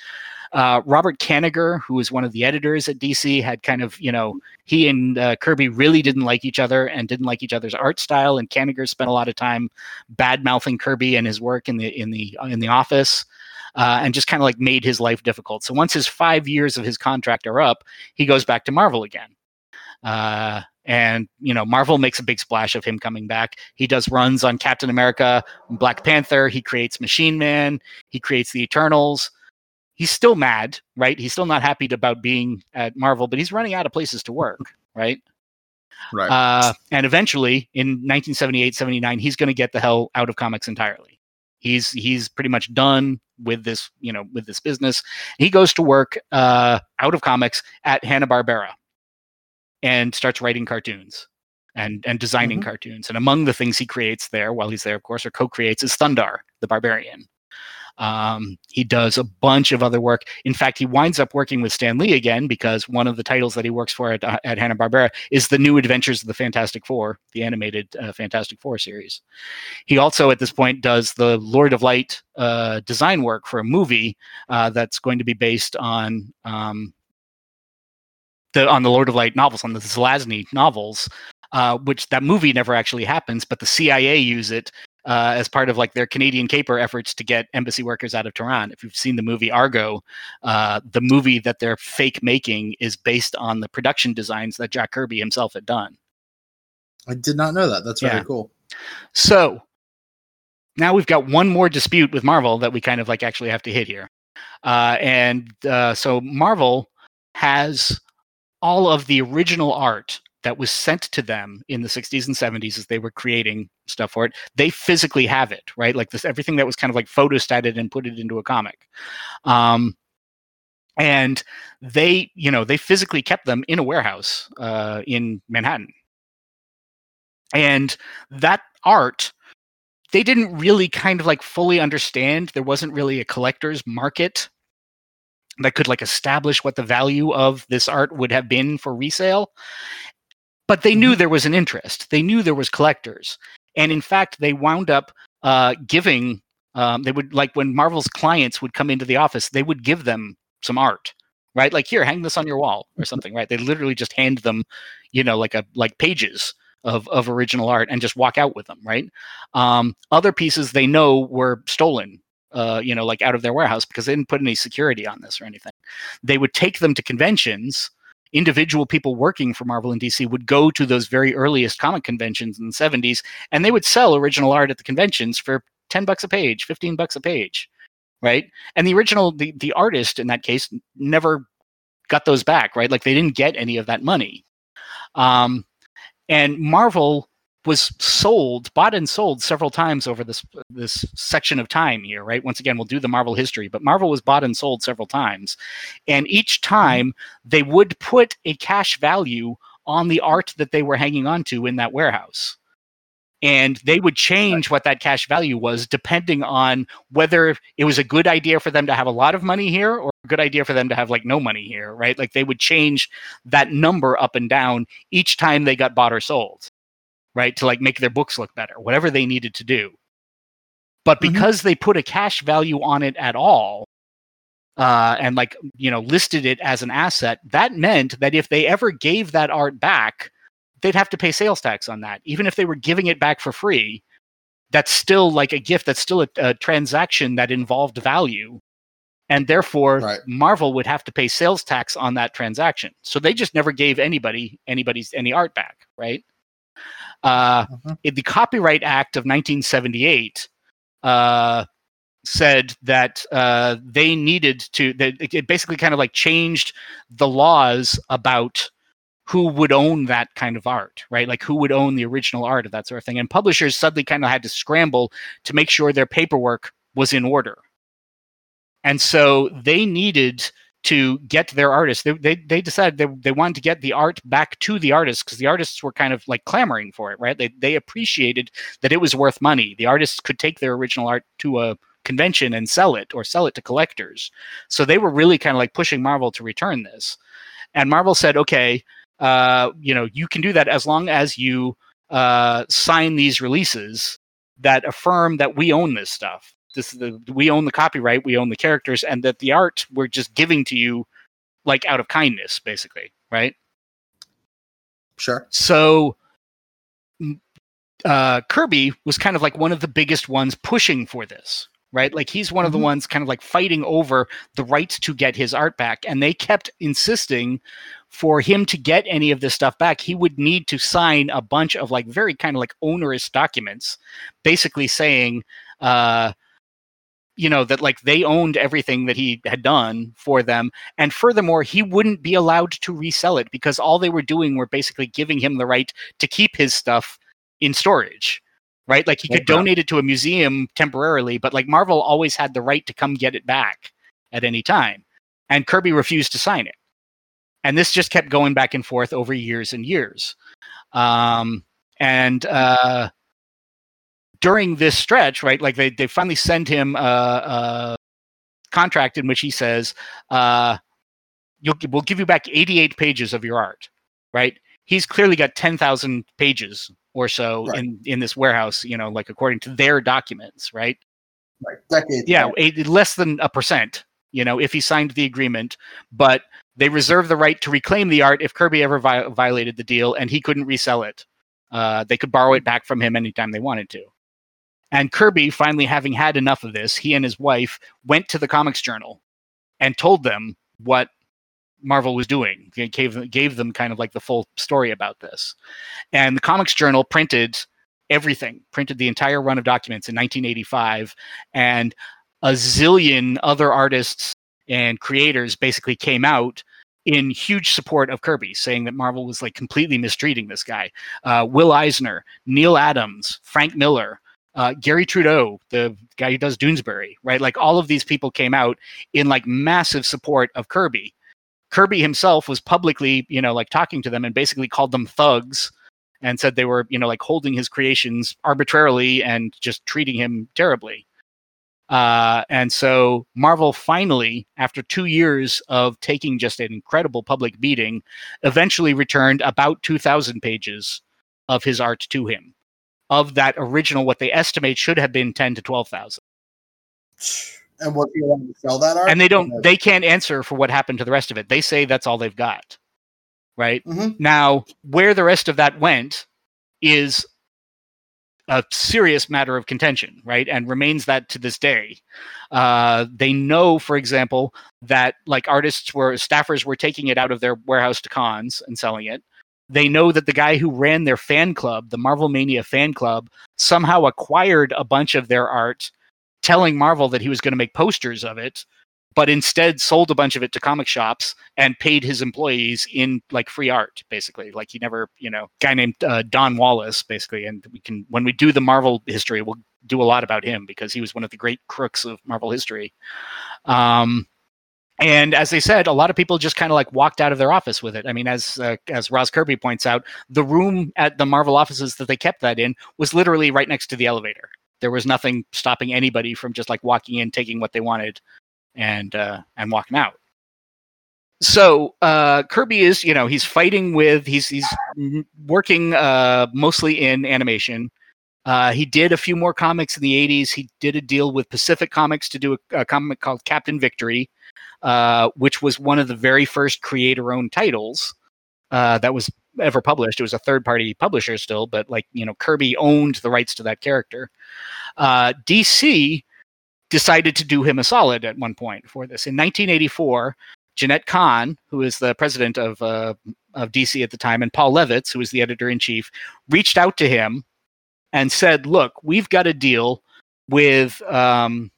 Uh, Robert Kanigher, who was one of the editors at DC, had kind of, you know, he and uh, Kirby really didn't like each other and didn't like each other's art style. And Kanigher spent a lot of time bad mouthing Kirby and his work in the in the in the office. Uh, and just kind of like made his life difficult. So once his five years of his contract are up, he goes back to Marvel again. Uh, and you know, Marvel makes a big splash of him coming back. He does runs on Captain America, Black Panther. He creates Machine Man. He creates the Eternals. He's still mad, right? He's still not happy about being at Marvel, but he's running out of places to work, right? Right. Uh, and eventually, in 1978, 79, he's going to get the hell out of comics entirely. He's he's pretty much done with this, you know, with this business. He goes to work uh, out of comics at Hanna Barbera, and starts writing cartoons and and designing Mhm. cartoons. And among the things he creates there, while he's there, of course, or co-creates, is Thundarr, the Barbarian. Um, he does a bunch of other work. In fact, he winds up working with Stan Lee again because one of the titles that he works for at, uh, at Hanna Barbera is the New Adventures of the Fantastic Four, the animated uh, Fantastic Four series. He also, at this point, does the Lord of Light uh, design work for a movie uh, that's going to be based on um, the on the Lord of Light novels, on the Zelazny novels, uh, which that movie never actually happens, but the CIA use it uh, as part of like their Canadian caper efforts to get embassy workers out of Tehran. If you've seen the movie Argo, uh, the movie that they're fake making is based on the production designs that Jack Kirby himself had done. I did not know that. That's very Yeah. cool. So now we've got one more dispute with Marvel that we kind of like actually have to hit here. Uh, and uh, so Marvel has all of the original art that was sent to them in the 60s and 70s as they were creating stuff for it. They physically have it, right? Like this, everything that was kind of like photostated and put it into a comic. Um, and they, you know, they physically kept them in a warehouse uh, in Manhattan. And that art they didn't really kind of like fully understand there wasn't really a collector's market that could like establish what the value of this art would have been for resale. But they knew there was an interest. They knew there was collectors. And in fact they wound up uh, giving um, they would like when marvel's clients would come into the office they would give them some art right? Like here hang this on your wall or something right? They literally just hand them you know like a like pages of, of original art and just walk out with them right? Um, other pieces they know were stolen uh, you know like out of their warehouse because they didn't put any security on this or anything. They would take them to conventions. Individual people working for marvel and dc would go to those very earliest comic conventions in the 70s and they would sell original art at the conventions for 10 bucks a page 15 bucks a page right? And the original the, the artist in that case never got those back right? Like they didn't get any of that money. Um, and Marvel was sold, bought and sold several times over this this section of time here, right? Once again, we'll do the Marvel history, but Marvel was bought and sold several times, and each time they would put a cash value on the art that they were hanging on to in that warehouse. And they would change what that cash value was depending on whether it was a good idea for them to have a lot of money here or a good idea for them to have like no money here, right? Like they would change that number up and down each time they got bought or sold, right? To like make their books look better, whatever they needed to do. But Mhm. because they put a cash value on it at all, uh, and like you know listed it as an asset, that meant that if they ever gave that art back, they'd have to pay sales tax on that, even if they were giving it back for free. That's still like a gift. That's still a, a transaction that involved value, and therefore Right. Marvel would have to pay sales tax on that transaction. So they just never gave anybody anybody's any art back, right? Uh, Mhm. in the Copyright Act of 1978 uh, said that uh, they needed to that it basically kind of like changed the laws about who would own that kind of art, right? Like who would own the original art of that sort of thing. And publishers suddenly kind of had to scramble to make sure their paperwork was in order. And so they needed to get their artists. They they, they decided they, they wanted to get the art back to the artists because the artists were kind of like clamoring for it, right? They they appreciated that it was worth money. The artists could take their original art to a convention and sell it or sell it to collectors. So they were really kind of like pushing Marvel to return this. And Marvel said, okay, uh, you know, you can do that as long as you uh, sign these releases that affirm that we own this stuff. This is the we own the copyright, we own the characters, and that the art we're just giving to you, like out of kindness, basically, right? Sure. So uh, Kirby was kind of like one of the biggest ones pushing for this, right? Like he's one of the Mhm. ones kind of like fighting over the rights to get his art back. And they kept insisting for him to get any of this stuff back, he would need to sign a bunch of like very kind of like onerous documents, basically saying, uh, you know, that like they owned everything that he had done for them. And furthermore, he wouldn't be allowed to resell it because all they were doing were basically giving him the right to keep his stuff in storage. Right? Like he could Okay. donate it to a museum temporarily, but like Marvel always had the right to come get it back at any time. And Kirby refused to sign it. And this just kept going back and forth over years and years. Um, and uh, during this stretch, right, like they, they finally send him a, a contract in which he says, uh, You'll, we'll give you back 88 pages of your art, right? He's clearly got 10,000 pages or so Right. in, in this warehouse, you know, like according to their documents, right? Right. Yeah, less than a percent, you know, if he signed the agreement, but they reserve the right to reclaim the art if Kirby ever vi- violated the deal and he couldn't resell it. Uh, they could borrow it back from him anytime they wanted to. And Kirby, finally having had enough of this, he and his wife went to the Comics Journal and told them what Marvel was doing. Gave gave them kind of like the full story about this. And the Comics Journal printed everything, printed the entire run of documents in 1985, and a zillion other artists and creators basically came out in huge support of Kirby, saying that Marvel was like completely mistreating this guy. Uh, Will Eisner, Neal Adams, Frank Miller, uh, Garry Trudeau, the guy who does Doonesbury, right? Like all of these people came out in like massive support of Kirby. Kirby himself was publicly, you know, like talking to them and basically called them thugs and said they were, you know, like holding his creations arbitrarily and just treating him terribly. Uh, and so Marvel finally, after two years of taking just an incredible public beating, eventually returned about 2,000 pages of his art to him. Of that original, what they estimate should have been 10 to 12,000. And was he allowed to sell that art? And they don't, they can't answer for what happened to the rest of it. They say that's all they've got. Right. Mhm. Now, where the rest of that went is a serious matter of contention, right? And remains that to this day. Uh, they know, for example, that like artists were staffers were taking it out of their warehouse to cons and selling it. They know that the guy who ran their fan club, the Marvel Mania fan club, somehow acquired a bunch of their art, telling Marvel that he was going to make posters of it, but instead sold a bunch of it to comic shops and paid his employees in like free art basically. Like he never you know guy named uh, don wallace basically and we can when we do the marvel history we'll do a lot about him because he was one of the great crooks of marvel history. Um and as they said a lot of people just kind of like walked out of their office with it i mean as uh, as roz kirby points out the room at the marvel offices that they kept that in was literally right next to the elevator there was nothing stopping anybody from just like walking in taking what they wanted and uh, and walking out. So uh, Kirby is, you know, he's fighting with he's he's working uh, mostly in animation. Uh, he did a few more comics in the '80s. He did a deal with Pacific Comics to do a, a comic called Captain Victory, uh, which was one of the very first creator-owned titles uh, that was ever published. It was a third-party publisher still, but like you know, Kirby owned the rights to that character. Uh, DC decided to do him a solid at one point for this. In 1984, Jeanette Kahn, who is the president of uh, of DC at the time, and Paul Levitz, who was the editor in chief, reached out to him and said, "Look, we've got a deal with um,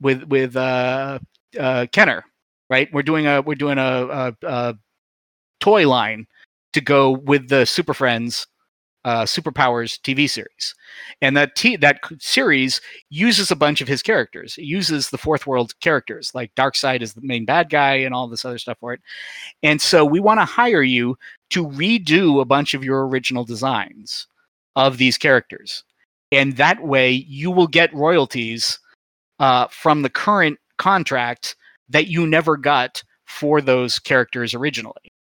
with with uh, uh, Kenner, right? We're doing a we're doing a, a, a toy line to go with the Super Friends uh, Superpowers TV series, and that t- that series uses a bunch of his characters. It uses the Fourth World characters, like Darkseid is the main bad guy, and all this other stuff for it. And so we want to hire you to redo a bunch of your original designs of these characters, and that way you will get royalties uh, from the current contract that you never got for those characters originally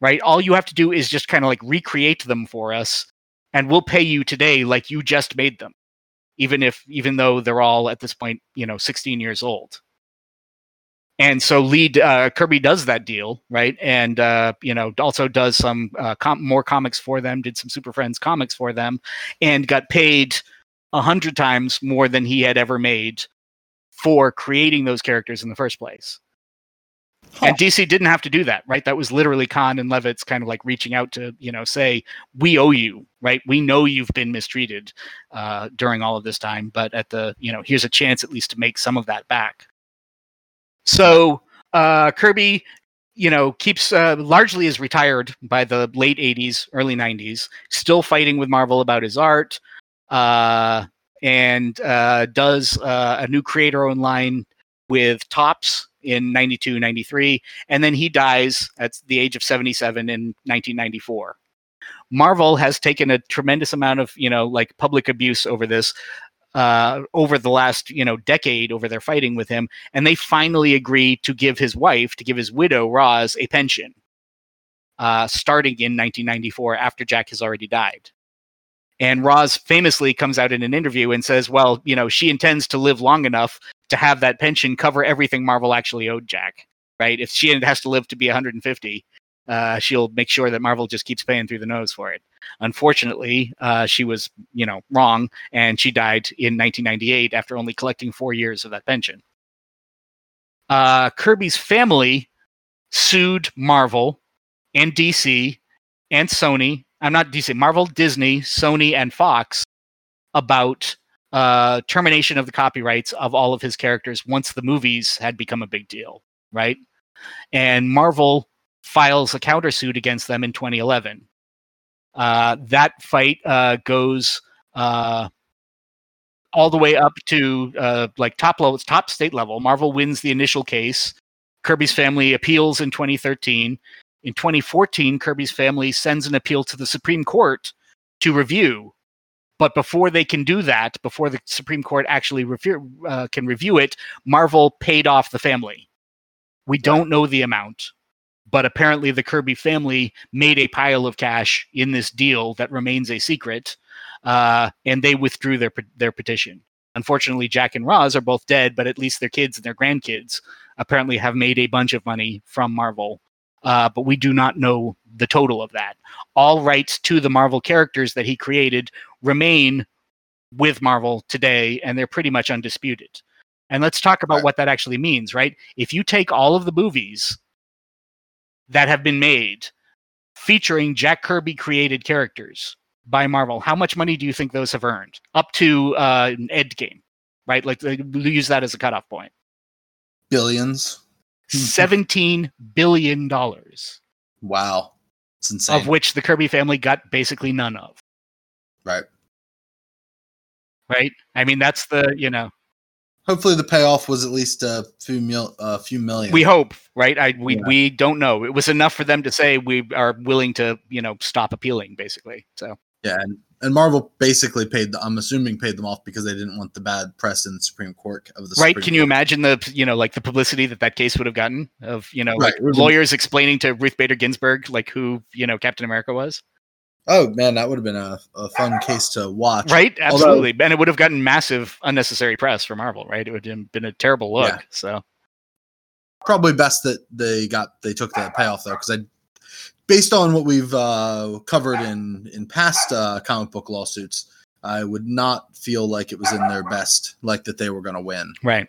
right? All you have to do is just kind of like recreate them for us, and we'll pay you today like you just made them, even if even though they're all at this point, you know, 16 years old. And so lead uh, Kirby does that deal, right? And uh, you know, also does some uh, com- more comics for them, did some Super Friends comics for them, and got paid a hundred times more than he had ever made for creating those characters in the first place. And DC didn't have to do that, right? That was literally Kahn and Levitz kind of like reaching out to, you know, say, we owe you, right? We know you've been mistreated uh, during all of this time, but at the, you know, here's a chance at least to make some of that back. So uh, Kirby, you know, keeps uh, largely is retired by the late 80s, early 90s, still fighting with Marvel about his art, uh, and uh, does uh, a new creator owned line with Topps in 92, 93, and then he dies at the age of 77 in 1994. Marvel has taken a tremendous amount of, you know, like public abuse over this uh, over the last, you know, decade over their fighting with him, and they finally agree to give his wife, to give his widow Roz a pension, uh, starting in 1994 after Jack has already died. And Roz famously comes out in an interview and says, well, you know, she intends to live long enough to have that pension cover everything Marvel actually owed Jack, right? If she has to live to be 150, uh, she'll make sure that Marvel just keeps paying through the nose for it. Unfortunately, uh, she was, you know, wrong, and she died in 1998 after only collecting four years of that pension. Uh, Kirby's family sued Marvel and DC and Sony. I'm not DC, Marvel, Disney, Sony, and Fox about uh, termination of the copyrights of all of his characters once the movies had become a big deal, right? And Marvel files a countersuit against them in 2011. Uh, that fight uh, goes uh, all the way up to uh, like top level, top state level. Marvel wins the initial case. Kirby's family appeals in 2013. In 2014, Kirby's family sends an appeal to the Supreme Court to review. But before they can do that, before the Supreme Court actually review, uh, can review it, Marvel paid off the family. We don't know the amount, but apparently the Kirby family made a pile of cash in this deal that remains a secret, uh, and they withdrew their their petition. Unfortunately, Jack and Roz are both dead, but at least their kids and their grandkids apparently have made a bunch of money from Marvel. Uh, but we do not know the total of that. All rights to the Marvel characters that he created remain with Marvel today, and they're pretty much undisputed. And let's talk about Right. what that actually means, right? If you take all of the movies that have been made featuring Jack Kirby created characters by Marvel, how much money do you think those have earned? Up to uh, Endgame, right? Like use that as a cutoff point. Billions. Seventeen billion dollars, Wow. It's insane. of which the Kirby family got basically none of. right. Right? I mean, that's the you know Hopefully the payoff was at least a few mil a few million. we hope, right? I we Yeah. we don't know. It was enough for them to say we are willing to you know stop appealing, basically. So yeah, and, and Marvel basically paid the, I'm assuming paid them off because they didn't want the bad press in the Supreme Court of the right? Supreme can you Court. imagine the you know like the publicity that that case would have gotten of you know like Right, been- lawyers explaining to ruth bader ginsburg like who you know captain america was? Oh man, that would have been a, a fun case to watch. right? Although- absolutely. And it would have gotten massive unnecessary press for marvel right? It would have been a terrible look Yeah. so. Probably best that they got they took the payoff though, because I, based on what we've uh, covered in in past uh, comic book lawsuits, I would not feel like it was in their best, like that they were going to win. right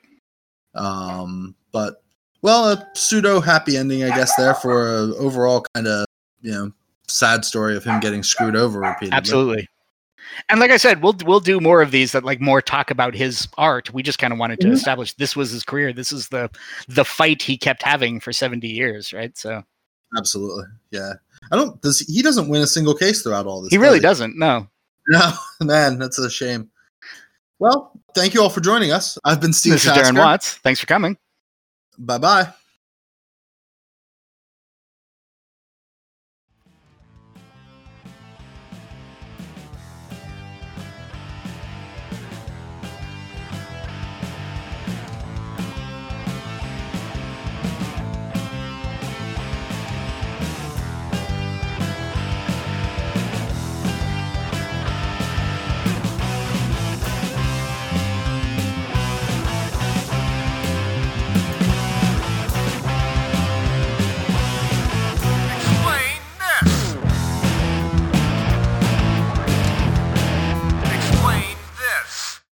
Um, but well, a pseudo happy ending, I guess, there for a overall kind of you know sad story of him getting screwed over repeatedly. absolutely and like i said we'll we'll do more of these that like more talk about his art we just kind of wanted to Mhm. establish this was his career this is the the fight he kept having for 70 years right so Absolutely, yeah. I don't. Does he doesn't win a single case throughout all this? He really does. doesn't. No. No, man, that's a shame. Well, thank you all for joining us. I've been Steve this is Darren Watts. Thanks for coming. Bye bye.